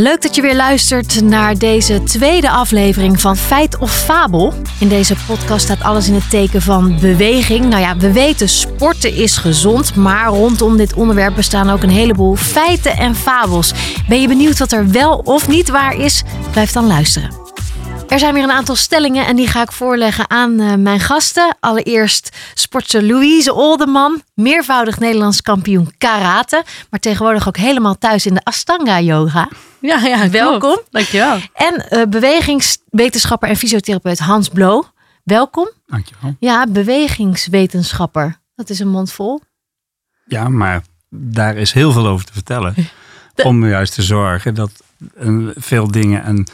Leuk dat je weer luistert naar deze tweede aflevering van Feit of Fabel. In deze podcast staat alles in het teken van beweging. Nou ja, we weten sporten is gezond, maar rondom dit onderwerp bestaan ook een heleboel feiten en fabels. Ben je benieuwd wat er wel of niet waar is? Blijf dan luisteren. Er zijn weer een aantal stellingen en die ga ik voorleggen aan uh, mijn gasten. Allereerst sportster Louise Olderman, meervoudig Nederlands kampioen karate, maar tegenwoordig ook helemaal thuis in de Astanga yoga. Ja, ja, welkom. Dankjewel. En uh, bewegingswetenschapper en fysiotherapeut Hans Blo. Welkom. Dankjewel. Ja, bewegingswetenschapper. Dat is een mond vol. Ja, maar daar is heel veel over te vertellen. Om juist te zorgen dat uh, veel dingen en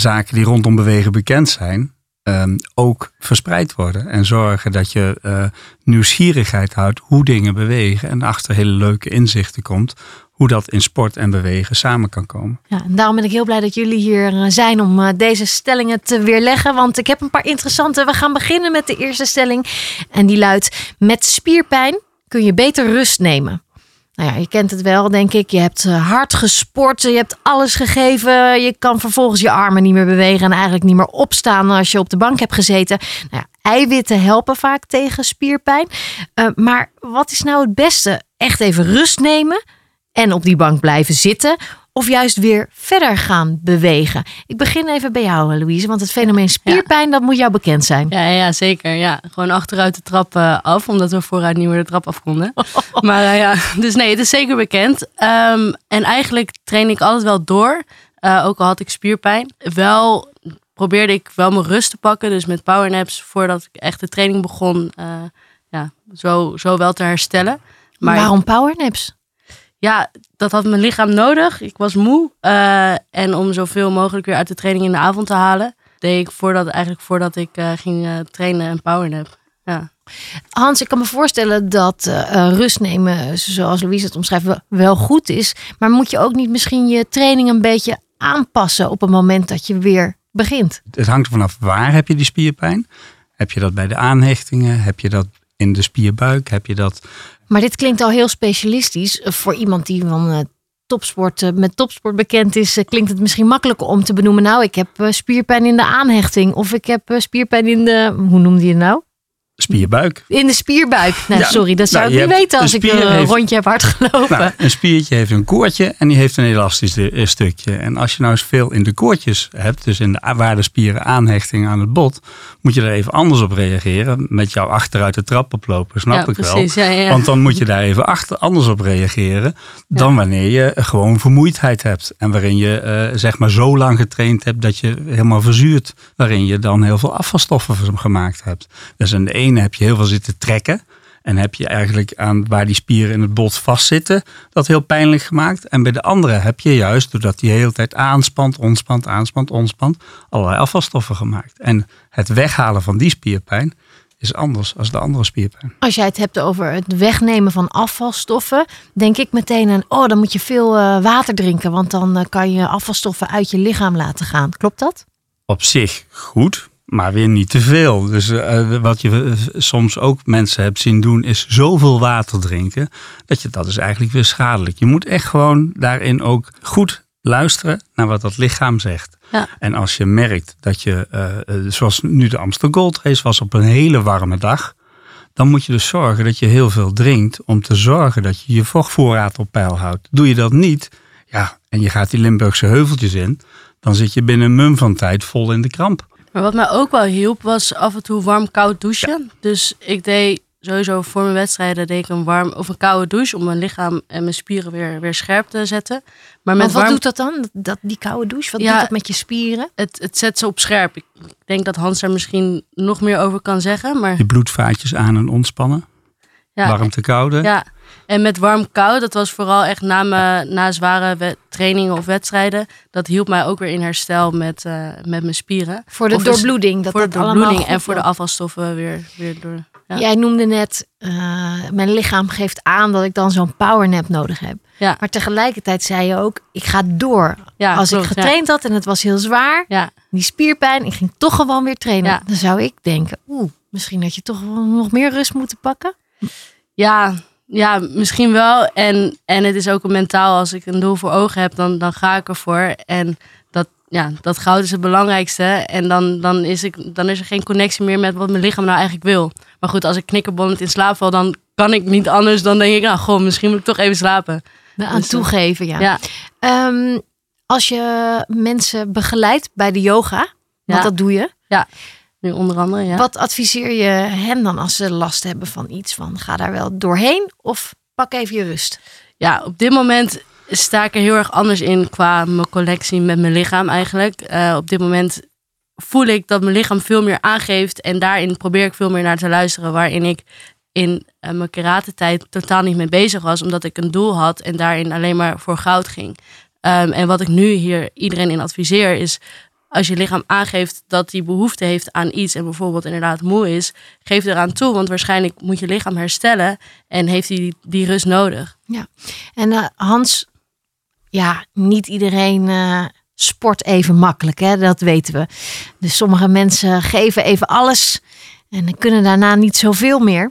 zaken die rondom bewegen bekend zijn, um, ook verspreid worden. En zorgen dat je uh, nieuwsgierigheid houdt hoe dingen bewegen en achter hele leuke inzichten komt hoe dat in sport en bewegen samen kan komen. Ja, en daarom ben ik heel blij dat jullie hier eh, zijn om uh, deze stellingen te weerleggen. Want ik heb een paar interessante. We gaan beginnen met de eerste stelling. En die luidt: Met spierpijn kun je beter rust nemen. Nou ja, je kent het wel, denk ik. Je hebt hard gesport, je hebt alles gegeven. Je kan vervolgens je armen niet meer bewegen en eigenlijk niet meer opstaan als je op de bank hebt gezeten. Nou ja, eiwitten helpen vaak tegen spierpijn. Uh, maar wat is nou het beste? Echt even rust nemen en op die bank blijven zitten? Of juist weer verder gaan bewegen? Ik begin even bij jou, Louise, want het fenomeen spierpijn, ja. dat moet jou bekend zijn. Ja, ja zeker. Ja. Gewoon achteruit de trap uh, af, omdat we vooruit niet meer de trap af konden. maar uh, ja, dus nee, het is zeker bekend. Um, en eigenlijk train ik altijd wel door, uh, ook al had ik spierpijn. Wel probeerde ik wel mijn rust te pakken, dus met powernaps, voordat ik echt de training begon, ja, zo, zo wel te herstellen. Maar waarom powernaps? Ja, dat had mijn lichaam nodig. Ik was moe. Uh, en om zoveel mogelijk weer uit de training in de avond te halen, deed ik voordat, eigenlijk voordat ik uh, ging uh, trainen een powernap. Ja. Hans, ik kan me voorstellen dat rust nemen, zoals Louise het omschrijft, wel goed is. Maar moet je ook niet misschien je training een beetje aanpassen op het moment dat je weer begint? Het hangt er vanaf waar heb je die spierpijn. Heb je dat bij de aanhechtingen? Heb je dat in de spierbuik? Heb je dat maar dit klinkt al heel specialistisch. Voor iemand die van uh, topsport, uh, met topsport bekend is, uh, klinkt het misschien makkelijker om te benoemen. Nou, ik heb spierpijn in de aanhechting. Of ik heb spierpijn in de. Hoe noemde je het nou? Spierbuik. In de spierbuik. Nou, ja, sorry, dat zou nou, ik niet weten als ik een heeft, rondje heb hard gelopen. Nou, een spiertje heeft een koordje en die heeft een elastisch stukje. En als je nou eens veel in de koordjes hebt, dus in de, waar de spieren aanhechting aan het bot, moet je er even anders op reageren. Met jouw achteruit de trap oplopen, snap ja, ik precies, wel. Ja, Want dan moet je daar even achter, anders op reageren dan wanneer je gewoon vermoeidheid hebt. En waarin je uh, zeg maar zo lang getraind hebt dat je helemaal verzuurt. Waarin je dan heel veel afvalstoffen gemaakt hebt. Dus in de ene heb je heel veel zitten te trekken. En heb je eigenlijk aan waar die spieren in het bot vastzitten, dat heel pijnlijk gemaakt. En bij de andere heb je juist, doordat die de hele tijd aanspant, ontspant, aanspant, ontspant, allerlei afvalstoffen gemaakt. En het weghalen van die spierpijn is anders als de andere spierpijn. Als jij het hebt over het wegnemen van afvalstoffen, denk ik meteen aan, oh, dan moet je veel uh, water drinken, want dan uh, kan je afvalstoffen uit je lichaam laten gaan. Klopt dat? Op zich goed, maar weer niet te veel. Dus uh, wat je soms ook mensen hebt zien doen, is zoveel water drinken. Dat je dat is eigenlijk weer schadelijk. Je moet echt gewoon daarin ook goed luisteren naar wat dat lichaam zegt. Ja. En als je merkt dat je, uh, zoals nu de Amsterdam Gold Race was op een hele warme dag. Dan moet je dus zorgen dat je heel veel drinkt om te zorgen dat je je vochtvoorraad op peil houdt. Doe je dat niet, ja, en je gaat die Limburgse heuveltjes in, dan zit je binnen een mum van tijd vol in de kramp. Maar wat mij ook wel hielp was af en toe warm koud douchen. Ja. Dus ik deed sowieso voor mijn wedstrijden deed ik een warm of een koude douche om mijn lichaam en mijn spieren weer, weer scherp te zetten. Maar, met wat warm... doet dat dan? Dat, die koude douche? Wat ja, doet dat met je spieren? Het, het zet ze op scherp. Ik denk dat Hans er misschien nog meer over kan zeggen. Maar... Je bloedvaatjes aan en ontspannen. Ja, Warmte koude. Ja, en met warm koud, dat was vooral echt na, me, na zware trainingen of wedstrijden. Dat hielp mij ook weer in herstel met, uh, met mijn spieren. Voor de of doorbloeding. Dat voor dat de doorbloeding en voor de afvalstoffen weer, weer door. Ja. Jij noemde net, uh, mijn lichaam geeft aan dat ik dan zo'n powernap nodig heb. Ja. Maar tegelijkertijd zei je ook, ik ga door. Ja, Als klopt, ik getraind had en het was heel zwaar, ja. die spierpijn, ik ging toch gewoon weer trainen. Dan zou ik denken, oeh, misschien had je toch nog meer rust moeten pakken. Ja, Ja, misschien wel. En, en het is ook een mentaal. Als ik een doel voor ogen heb, dan, dan ga ik ervoor. En dat, ja, dat goud is het belangrijkste. En dan, dan, is ik, dan is er geen connectie meer met wat mijn lichaam nou eigenlijk wil. Maar goed, als ik knikkerbollend in slaap val, dan kan ik niet anders dan denk ik, nou, goh, misschien moet ik toch even slapen. Aan Dus, eh, toegeven, ja. Ja, Ehm, als je mensen begeleidt bij de yoga, want Ja. dat doe je. Nu onder andere, ja. Wat adviseer je hen dan als ze last hebben van iets? Van ga daar wel doorheen of pak even je rust? Ja, op dit moment sta ik er heel erg anders in qua mijn connectie met mijn lichaam eigenlijk. Eh, op dit moment voel ik dat mijn lichaam veel meer aangeeft. En daarin probeer ik veel meer naar te luisteren. Waarin ik in eh, mijn karate tijd totaal niet mee bezig was. Omdat ik een doel had en daarin alleen maar voor goud ging. Ehm, en wat ik nu hier iedereen in adviseer is... Als je lichaam aangeeft dat hij behoefte heeft aan iets en bijvoorbeeld inderdaad moe is, geef eraan toe. Want waarschijnlijk moet je lichaam herstellen en heeft hij die, die rust nodig. En eh, Hans, ja, niet iedereen eh, sport even makkelijk, hè? dat weten we. Dus sommige mensen geven even alles en kunnen daarna niet zoveel meer.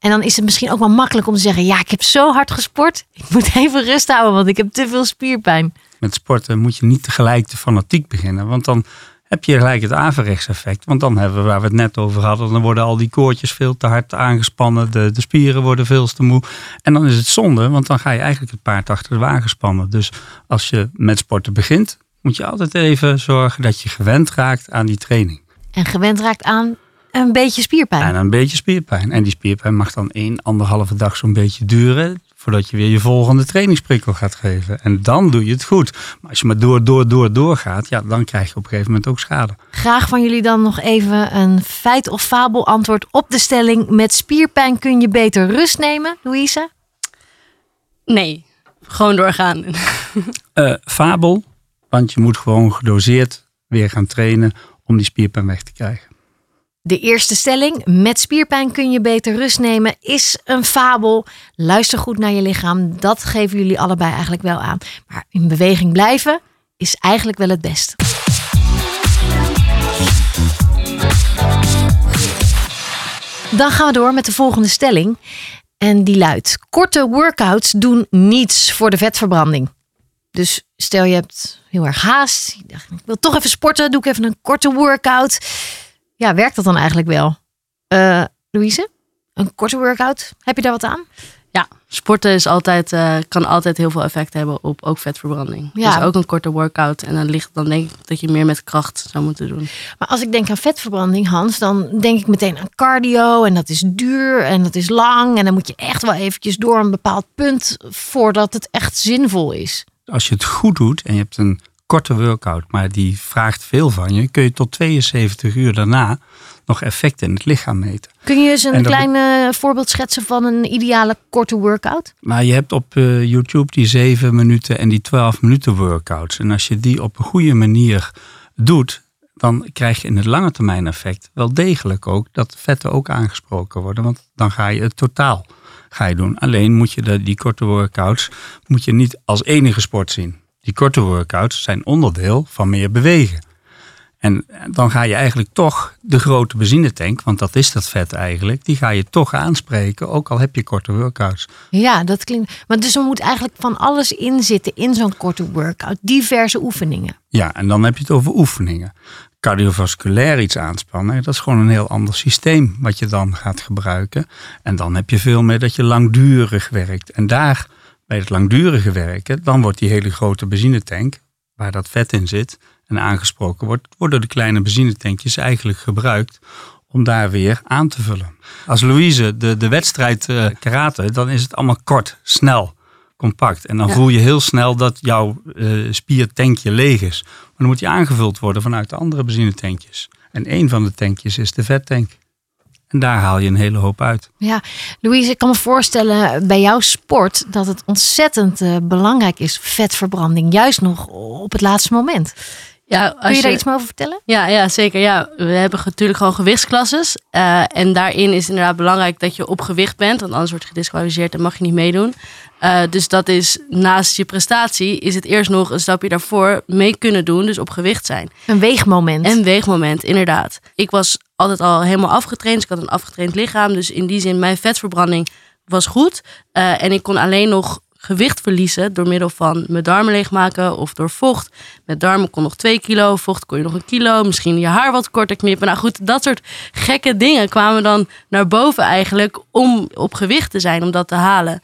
En dan is het misschien ook wel makkelijk om te zeggen: Ja, ik heb zo hard gesport. Ik moet even rust houden, want ik heb te veel spierpijn. Met sporten moet je niet tegelijk te fanatiek beginnen. Want dan heb je gelijk het averechtseffect. Want dan hebben we waar we het net over hadden. Dan worden al die koortjes veel te hard aangespannen. De, de spieren worden veel te moe. En dan is het zonde, want dan ga je eigenlijk het paard achter de wagen spannen. Dus als je met sporten begint, moet je altijd even zorgen dat je gewend raakt aan die training. En gewend raakt aan een beetje spierpijn. En een beetje spierpijn. En die spierpijn mag dan één, anderhalve dag zo'n beetje duren. Voordat je weer je volgende trainingsprikkel gaat geven. En dan doe je het goed. Maar als je maar door, door, door, door gaat, ja, dan krijg je op een gegeven moment ook schade. Graag van jullie dan nog even een feit of fabel antwoord op de stelling: Met spierpijn kun je beter rust nemen, Louise? Nee, gewoon doorgaan. Eh, fabel, want je moet gewoon gedoseerd weer gaan trainen om die spierpijn weg te krijgen. De eerste stelling, met spierpijn kun je beter rust nemen, is een fabel. Luister goed naar je lichaam, dat geven jullie allebei eigenlijk wel aan. Maar in beweging blijven is eigenlijk wel het best. Dan gaan we door met de volgende stelling. En die luidt: Korte workouts doen niets voor de vetverbranding. Dus stel je hebt heel erg haast. Ik wil toch even sporten. Doe ik even een korte workout. Ja, werkt dat dan eigenlijk wel? Eh Louise, een korte workout. Heb je daar wat aan? Ja, sporten is altijd, eh, kan altijd heel veel effect hebben op ook vetverbranding. Ja. Dus ook een korte workout. En dan, ligt, dan denk ik dat je meer met kracht zou moeten doen. Maar als ik denk aan vetverbranding, Hans, dan denk ik meteen aan cardio. En dat is duur en dat is lang. En dan moet je echt wel eventjes door een bepaald punt voordat het echt zinvol is. Als je het goed doet en je hebt een korte workout, maar die vraagt veel van je, kun je tot 72 uur daarna nog effecten in het lichaam meten. Kun je eens een klein eh, voorbeeld schetsen van een ideale korte workout? Maar je hebt op eh, YouTube die 7 minuten en die 12 minuten workouts. En als je die op een goede manier doet, dan krijg je in het lange termijn effect wel degelijk ook dat vetten ook aangesproken worden. Want dan ga je het totaal ga je doen. Alleen moet je de, die korte workouts moet je niet als enige sport zien. Die korte workouts zijn onderdeel van meer bewegen. En dan ga je eigenlijk toch de grote benzinetank, want dat is dat vet eigenlijk, die ga je toch aanspreken, ook al heb je korte workouts. Ja, dat klinkt. Maar dus er moet eigenlijk van alles in zitten in zo'n korte workout. Diverse oefeningen. Ja, en dan heb je het over oefeningen. Cardiovasculair iets aanspannen, dat is gewoon een heel ander systeem wat je dan gaat gebruiken. En dan heb je veel meer dat je langdurig werkt. En daar, bij het langdurige werken, dan wordt die hele grote benzinetank, waar dat vet in zit en aangesproken wordt, worden de kleine benzinetankjes eigenlijk gebruikt om daar weer aan te vullen. Als Louise de, de wedstrijd eh, karate, dan is het allemaal kort, snel, compact. En dan Ja. voel je heel snel dat jouw eh, spiertankje leeg is. Maar dan moet die aangevuld worden vanuit de andere benzinetankjes. En één van de tankjes is de vettank. En daar haal je een hele hoop uit. Ja, Louise, ik kan me voorstellen bij jouw sport dat het ontzettend eh, belangrijk is, vetverbranding. Juist nog op het laatste moment. Ja, Kun als je daar iets meer over vertellen? Ja, ja, zeker. Ja, we hebben natuurlijk gewoon gewichtsklasses. Eh, en daarin is inderdaad belangrijk dat je op gewicht bent. Want anders wordt je gedisqualificeerd en mag je niet meedoen. Eh, dus dat is naast je prestatie, is het eerst nog een stapje daarvoor mee kunnen doen. Dus op gewicht zijn. Een weegmoment. En weegmoment, inderdaad. Ik was altijd al helemaal afgetraind. Dus ik had een afgetraind lichaam. Dus in die zin, mijn vetverbranding was goed. Eh, en ik kon alleen nog gewicht verliezen door middel van mijn darmen leegmaken of door vocht. Met darmen kon nog 2 kilo, vocht kon je nog een kilo, misschien je haar wat korter knippen. Nou goed, dat soort gekke dingen kwamen dan naar boven eigenlijk om op gewicht te zijn, om dat te halen.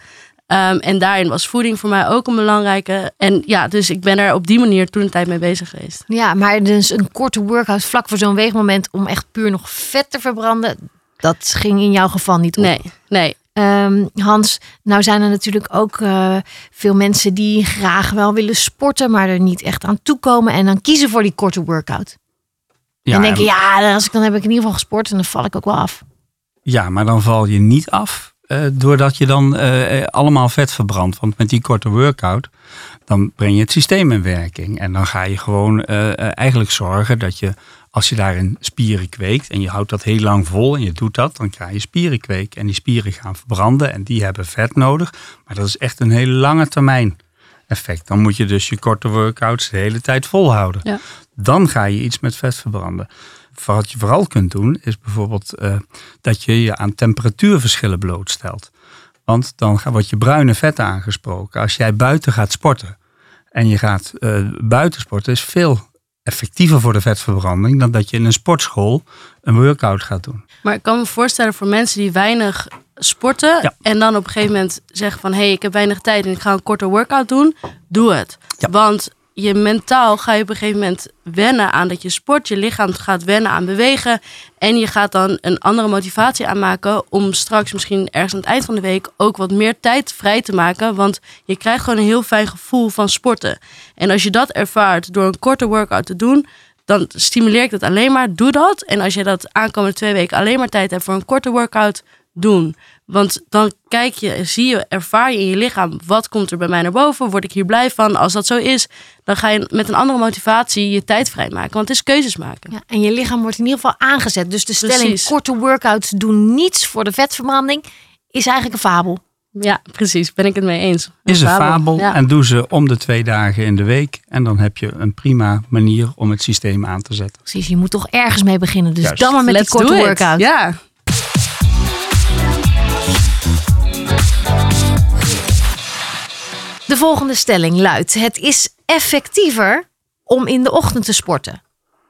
Ehm, en daarin was voeding voor mij ook een belangrijke. En ja, dus ik ben er op die manier toen een tijd mee bezig geweest. Ja, maar dus een korte workout vlak voor zo'n weegmoment om echt puur nog vet te verbranden, dat ging in jouw geval niet op. Nee, nee. Ehm, Hans, nou zijn er natuurlijk ook uh, veel mensen die graag wel willen sporten, maar er niet echt aan toekomen en dan kiezen voor die korte workout. Ja, en denken, ja, als ik dan heb ik in ieder geval gesport en dan val ik ook wel af. Ja, maar dan val je niet af doordat je dan uh, allemaal vet verbrandt. Want met die korte workout, dan breng je het systeem in werking. En dan ga je gewoon eigenlijk zorgen dat je als je daarin spieren kweekt en je houdt dat heel lang vol en je doet dat, dan krijg je spieren kweken. En die spieren gaan verbranden en die hebben vet nodig. Maar dat is echt een hele lange termijn effect. Dan moet je dus je korte workouts de hele tijd volhouden. Ja. Dan ga je iets met vet verbranden. Wat je vooral kunt doen, is bijvoorbeeld uh, dat je je aan temperatuurverschillen blootstelt. Want dan wordt je bruine vet aangesproken. Als jij buiten gaat sporten en je gaat uh, buiten sporten, is veel effectiever voor de vetverbranding dan dat je in een sportschool een workout gaat doen. Maar ik kan me voorstellen voor mensen die weinig sporten Ja. en dan op een gegeven moment zeggen van hé, hey, ik heb weinig tijd en ik ga een korte workout doen, doe het. Ja. Want je mentaal ga je op een gegeven moment wennen aan dat je sport, je lichaam gaat wennen aan bewegen en je gaat dan een andere motivatie aanmaken om straks misschien ergens aan het eind van de week ook wat meer tijd vrij te maken, want je krijgt gewoon een heel fijn gevoel van sporten. En als je dat ervaart door een korte workout te doen, dan stimuleer ik dat alleen maar. Doe dat. En als je dat aankomende twee weken alleen maar tijd hebt voor een korte workout, doen. Want dan kijk je, zie je, ervaar je in je lichaam, wat komt er bij mij naar boven? Word ik hier blij van? Als dat zo is, dan ga je met een andere motivatie je tijd vrijmaken. Want het is keuzes maken. Ja, en je lichaam wordt in ieder geval aangezet. Dus de stelling Precies. korte workouts doen niets voor de vetverbranding is eigenlijk een fabel. Ja, precies. Ben ik het mee eens. Is een fabel Ja. en doe ze om de twee dagen in de week. En dan heb je een prima manier om het systeem aan te zetten. Precies, je moet toch ergens mee beginnen. Dus Juist. dan maar met Let's die korte workout. Ja. De volgende stelling luidt: Het is effectiever om in de ochtend te sporten.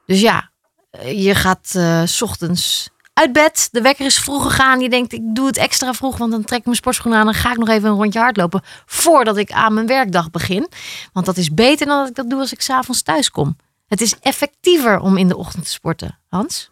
Dus ja, eh, je gaat eh, s ochtends uit bed. De wekker is vroeg gegaan. Je denkt, ik doe het extra vroeg, want dan trek ik mijn sportschoenen aan. Dan ga ik nog even een rondje hardlopen voordat ik aan mijn werkdag begin. Want dat is beter dan dat ik dat doe als ik s'avonds thuis kom. Het is effectiever om in de ochtend te sporten. Hans?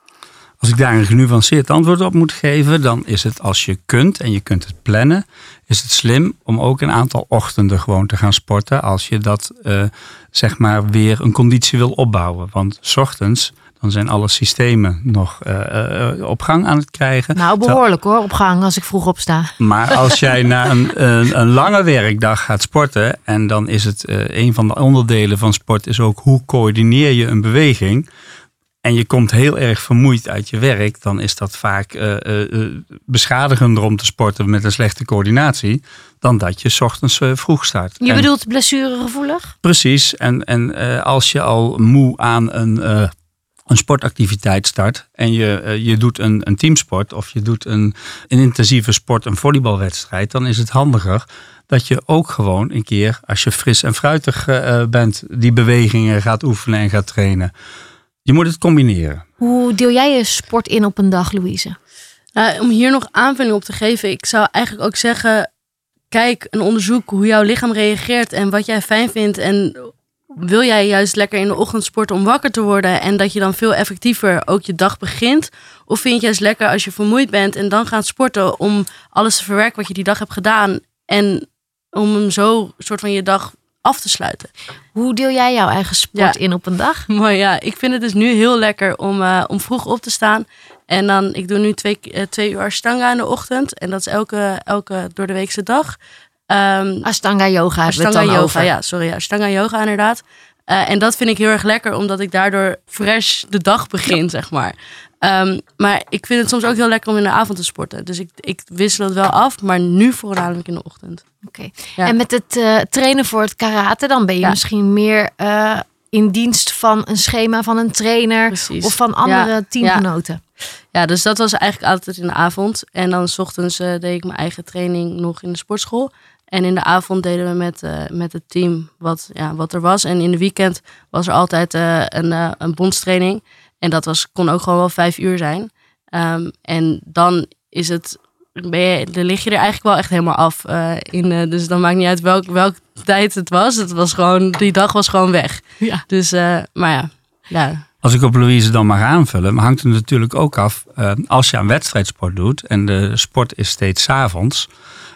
Als ik daar een genuanceerd antwoord op moet geven, dan is het als je kunt en je kunt het plannen, is het slim om ook een aantal ochtenden gewoon te gaan sporten als je dat eh, zeg maar weer een conditie wil opbouwen. Want 's ochtends dan zijn alle systemen nog eh, op gang aan het krijgen. Nou, behoorlijk hoor, op gang als ik vroeg opsta. Maar als jij na een, een, een lange werkdag gaat sporten, en dan is het een van de onderdelen van sport, is ook hoe coördineer je een beweging. En je komt heel erg vermoeid uit je werk, dan is dat vaak eh, beschadigender om te sporten met een slechte coördinatie, dan dat je 's ochtends vroeg start. Je En- bedoelt blessuregevoelig? Precies. En, en als je al moe aan een, een sportactiviteit start en je, je doet een, een teamsport of je doet een, een intensieve sport, een volleybalwedstrijd, dan is het handiger dat je ook gewoon een keer, als je fris en fruitig bent, die bewegingen gaat oefenen en gaat trainen. Je moet het combineren. Hoe deel jij je sport in op een dag, Louise? Nou, om hier nog aanvulling op te geven, ik zou eigenlijk ook zeggen: kijk en onderzoek hoe jouw lichaam reageert en wat jij fijn vindt. En wil jij juist lekker in de ochtend sporten om wakker te worden en dat je dan veel effectiever ook je dag begint? Of vind je het juist lekker als je vermoeid bent en dan gaat sporten om alles te verwerken wat je die dag hebt gedaan en om hem zo soort van je dag af te sluiten? Hoe deel jij jouw eigen sport Ja. in op een dag? Maar ja, ik vind het dus nu heel lekker om, eh, om vroeg op te staan. En dan, ik doe nu twee, eh, twee uur Ashtanga in de ochtend. En dat is elke, elke door de weekse dag. Ehm Ashtanga yoga Ashtanga dan yoga, over. ja, sorry. Ashtanga yoga inderdaad. Eh, en dat vind ik heel erg lekker, omdat ik daardoor fresh de dag begin, zeg maar. Ehm, maar ik vind het soms ook heel lekker om in de avond te sporten. Dus ik, ik wissel het wel af, maar nu voornamelijk in de ochtend. Oké. Ja. En met het eh, trainen voor het karate, dan ben je Ja. misschien meer eh, in dienst van een schema van een trainer Precies. of van andere Ja, teamgenoten. Ja, dus dat was eigenlijk altijd in de avond. En dan s ochtends eh, deed ik mijn eigen training nog in de sportschool. En in de avond deden we met, met het team wat, ja, wat er was. En in de weekend was er altijd een, eh, een bondstraining. En dat was, kon ook gewoon wel vijf uur zijn. Ehm, en dan is het, ben je, dan lig je er eigenlijk wel echt helemaal af. eh, in, eh, dus dan maakt niet uit welk, welke tijd het was. Het was gewoon, die dag was gewoon weg. Ja. Dus, eh, maar ja, ja, Als ik op Louise dan mag aanvullen, hangt het natuurlijk ook af eh, als je aan wedstrijdsport doet en de sport is steeds 's avonds.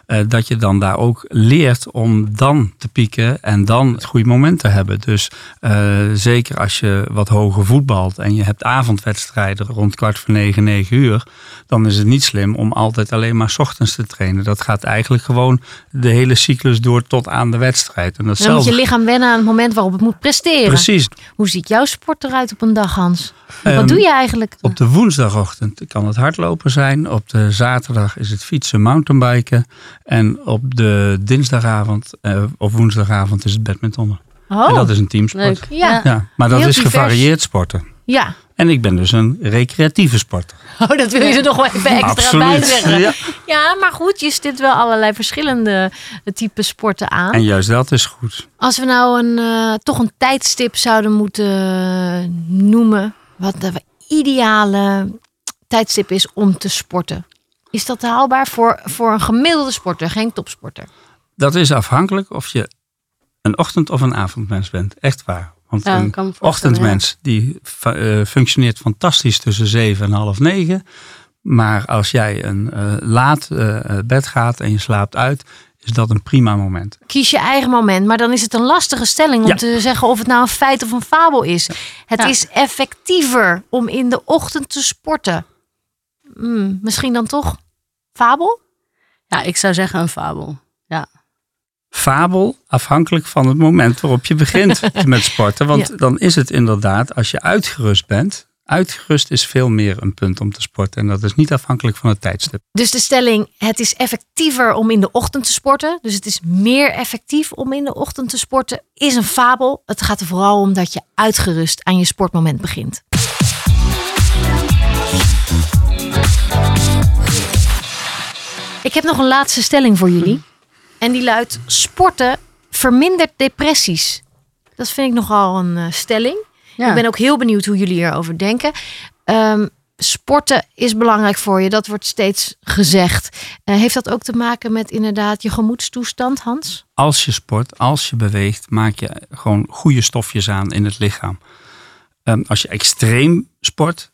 Eh, dat je dan daar ook leert om dan te pieken en dan het goede moment te hebben. Dus eh, zeker als je wat hoger voetbalt en je hebt avondwedstrijden rond kwart voor negen, negen uur, dan is het niet slim om altijd alleen maar 's ochtends te trainen. Dat gaat eigenlijk gewoon de hele cyclus door tot aan de wedstrijd. En Dan moet je lichaam wennen aan het moment waarop het moet presteren. Precies. Hoe ziet jouw sport eruit op een dag, Hans? Ehm, Wat doe je eigenlijk? Op de woensdagochtend kan het hardlopen zijn. Op de zaterdag is het fietsen, mountainbiken. En op de dinsdagavond eh, of woensdagavond is het badmintonnen. Oh, En dat is een teamsport. leuk. Ja. Ja, maar dat Heel is divers. gevarieerd sporten. ja. En ik ben dus een recreatieve sporter. Oh, dat wil je er nog wel even extra bij zeggen. Ja. Ja, maar goed, je stipt wel allerlei verschillende type sporten aan. En juist dat is goed. Als we nou een, eh, toch een tijdstip zouden moeten noemen, wat de ideale tijdstip is om te sporten. Is dat haalbaar voor, voor een gemiddelde sporter, geen topsporter? Dat is afhankelijk of je een ochtend- of een avondmens bent. Echt waar. Want Ja, een ochtendmens die eh, functioneert fantastisch tussen zeven en half negen. Maar als jij een eh, laat eh, bed gaat en je slaapt uit, is dat een prima moment. Kies je eigen moment, maar dan is het een lastige stelling om Ja. te zeggen of het nou een feit of een fabel is. Het is effectiever om in de ochtend te sporten. Hmm, misschien dan toch fabel? Ja, ik zou zeggen een fabel. Ja. Fabel, afhankelijk van het moment waarop je begint met sporten. Want Ja. dan is het inderdaad, als je uitgerust bent. Uitgerust is veel meer een punt om te sporten. En dat is niet afhankelijk van het tijdstip. Dus de stelling, het is effectiever om in de ochtend te sporten. Dus het is meer effectief om in de ochtend te sporten, is een fabel. Het gaat er vooral om dat je uitgerust aan je sportmoment begint. Ik heb nog een laatste stelling voor jullie. En die luidt, sporten vermindert depressies. Dat vind ik nogal een eh, stelling. Ja. Ik ben ook heel benieuwd hoe jullie erover denken. Ehm, sporten is belangrijk voor je. Dat wordt steeds gezegd. Eh, heeft dat ook te maken met inderdaad je gemoedstoestand, Hans? Als je sport, als je beweegt, maak je gewoon goede stofjes aan in het lichaam. Ehm, als je extreem sport,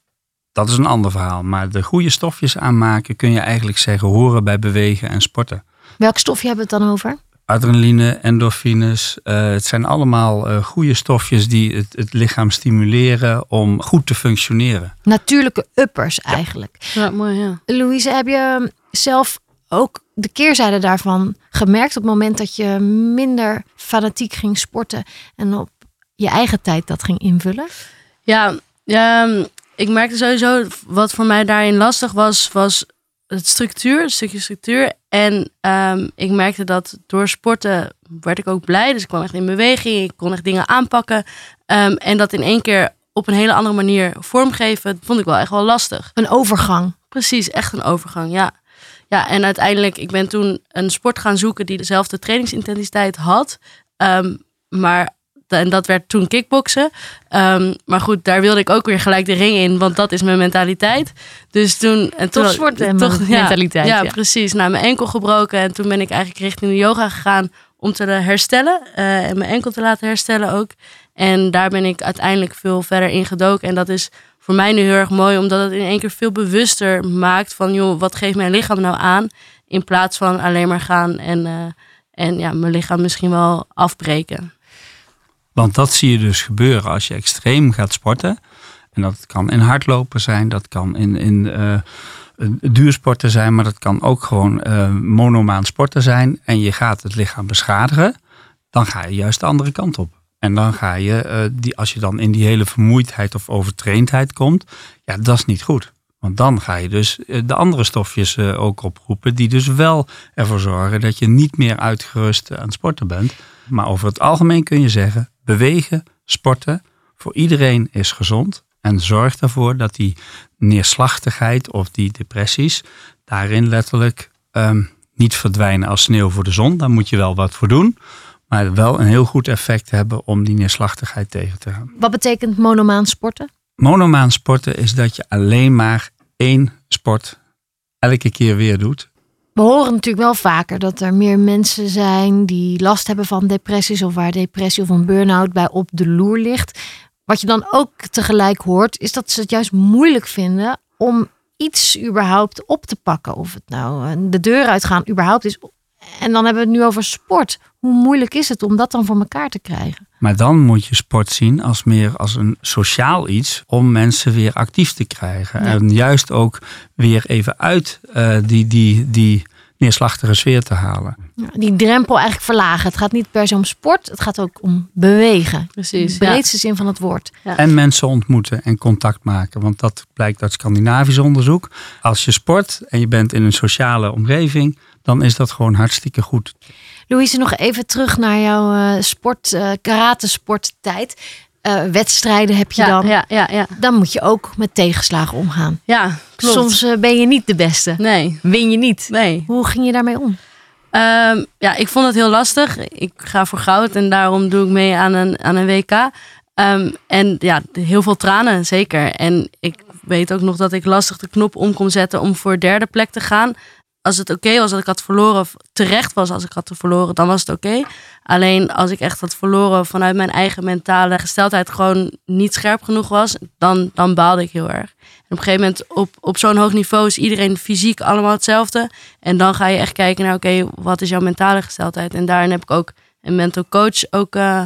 dat is een ander verhaal. Maar de goede stofjes aanmaken kun je eigenlijk zeggen horen bij bewegen en sporten. Welk stofje hebben we het dan over? Adrenaline, endorfines, eh, het zijn allemaal eh, goede stofjes die het, het lichaam stimuleren om goed te functioneren. Natuurlijke uppers eigenlijk. Ja, mooi, ja. Louise, heb je zelf ook de keerzijde daarvan gemerkt op het moment dat je minder fanatiek ging sporten en op je eigen tijd dat ging invullen? Ja, ja, ik merkte sowieso, wat voor mij daarin lastig was, was het structuur, een stukje structuur. En ehm, ik merkte dat door sporten werd ik ook blij. Dus ik kwam echt in beweging, ik kon echt dingen aanpakken. Ehm, en dat in één keer op een hele andere manier vormgeven, vond ik wel echt wel lastig. Een overgang. Precies, echt een overgang, ja. Ja, en uiteindelijk, ik ben toen een sport gaan zoeken die dezelfde trainingsintensiteit had. Ehm, maar, en dat werd toen kickboksen. Ehm, maar goed, daar wilde ik ook weer gelijk de ring in, want dat is mijn mentaliteit. Dus toen... En toen Topsport en toch- ja, mentaliteit, Ja, ja. precies. Nou, mijn enkel gebroken en toen ben ik eigenlijk richting de yoga gegaan om te herstellen. eh, en mijn enkel te laten herstellen ook. En daar ben ik uiteindelijk veel verder in gedoken. En dat is voor mij nu heel erg mooi, omdat het in één keer veel bewuster maakt van, joh, wat geeft mijn lichaam nou aan? In plaats van alleen maar gaan en, eh, en ja, mijn lichaam misschien wel afbreken. Want dat zie je dus gebeuren als je extreem gaat sporten. En dat kan in hardlopen zijn, dat kan in, in eh, duursporten zijn, maar dat kan ook gewoon eh monomaan sporten zijn. En je gaat het lichaam beschadigen, dan ga je juist de andere kant op. En dan ga je, die, als je dan in die hele vermoeidheid of overtraindheid komt, ja, dat is niet goed. Want dan ga je dus de andere stofjes ook oproepen, die dus wel ervoor zorgen dat je niet meer uitgerust aan het sporten bent. Maar over het algemeen kun je zeggen, bewegen, sporten voor iedereen is gezond. En zorgt ervoor dat die neerslachtigheid of die depressies daarin letterlijk ehm, niet verdwijnen als sneeuw voor de zon. Daar moet je wel wat voor doen. Maar wel een heel goed effect hebben om die neerslachtigheid tegen te gaan. Wat betekent monomaan sporten? Monomaan sporten is dat je alleen maar één sport elke keer weer doet. We horen natuurlijk wel vaker dat er meer mensen zijn die last hebben van depressies of waar depressie of een burn-out bij op de loer ligt. Wat je dan ook tegelijk hoort, is dat ze het juist moeilijk vinden om iets überhaupt op te pakken. Of het nou eh, de deur uitgaan überhaupt is. En dan hebben we het nu over sport. Hoe moeilijk is het om dat dan voor elkaar te krijgen? Maar dan moet je sport zien als meer als een sociaal iets om mensen weer actief te krijgen. En juist ook weer even uit uh, die, die, die neerslachtige sfeer te halen. Ja, die drempel eigenlijk verlagen. Het gaat niet per se om sport, het gaat ook om bewegen. Precies. In de breedste zin van het woord. Ja. En mensen ontmoeten en contact maken. Want dat blijkt uit Scandinavisch onderzoek. Als je sport en je bent in een sociale omgeving, dan is dat gewoon hartstikke goed. Louise, nog even terug naar jouw uh, sport, uh, karatesporttijd. Uh, wedstrijden heb je ja, dan. Ja, ja, ja. Dan moet je ook met tegenslagen omgaan. Ja, klopt. Soms uh, ben je niet de beste. Nee. Win je niet. Nee. Hoe ging je daarmee om? Um, ja, ik vond het heel lastig. Ik ga voor goud en daarom doe ik mee aan een, aan een WK. Um, en ja, heel veel tranen, zeker. En ik weet ook nog dat ik lastig de knop om kon zetten om voor derde plek te gaan als het oké was dat ik had verloren, of terecht was als ik had verloren, dan was het oké. Alleen als ik echt had verloren vanuit mijn eigen mentale gesteldheid gewoon niet scherp genoeg was, dan, dan baalde ik heel erg. En op een gegeven moment op, op zo'n hoog niveau is iedereen fysiek allemaal hetzelfde. En dan ga je echt kijken naar oké, wat is jouw mentale gesteldheid? En daarin heb ik ook een mental coach ook uh,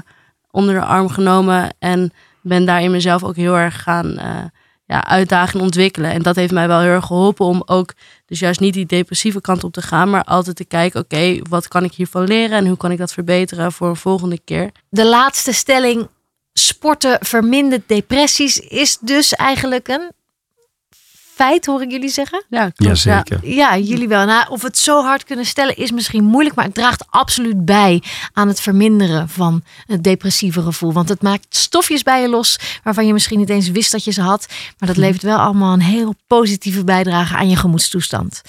onder de arm genomen en ben daarin mezelf ook heel erg gaan uh, ja, uitdagen en ontwikkelen. En dat heeft mij wel heel erg geholpen om ook dus juist niet die depressieve kant op te gaan, maar altijd te kijken, oké, wat kan ik hiervan leren en hoe kan ik dat verbeteren voor een volgende keer. De laatste stelling, sporten vermindert depressies, is dus eigenlijk een feit, hoor ik jullie zeggen? Ja, klopt. Ja, ja, jullie wel. Nou, of we het zo hard kunnen stellen is misschien moeilijk, maar het draagt absoluut bij aan het verminderen van het depressieve gevoel. Want het maakt stofjes bij je los waarvan je misschien niet eens wist dat je ze had. Maar dat levert wel allemaal een heel positieve bijdrage aan je gemoedstoestand.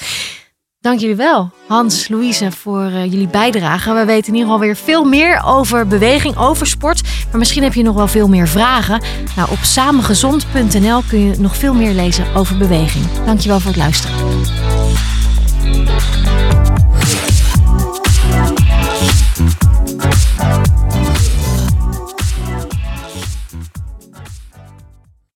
Dank jullie wel, Hans, Louise, voor uh, jullie bijdrage. We weten in ieder geval weer veel meer over beweging, over sport. Maar misschien heb je nog wel veel meer vragen. Nou, op samengezond.nl kun je nog veel meer lezen over beweging. Dankjewel voor het luisteren.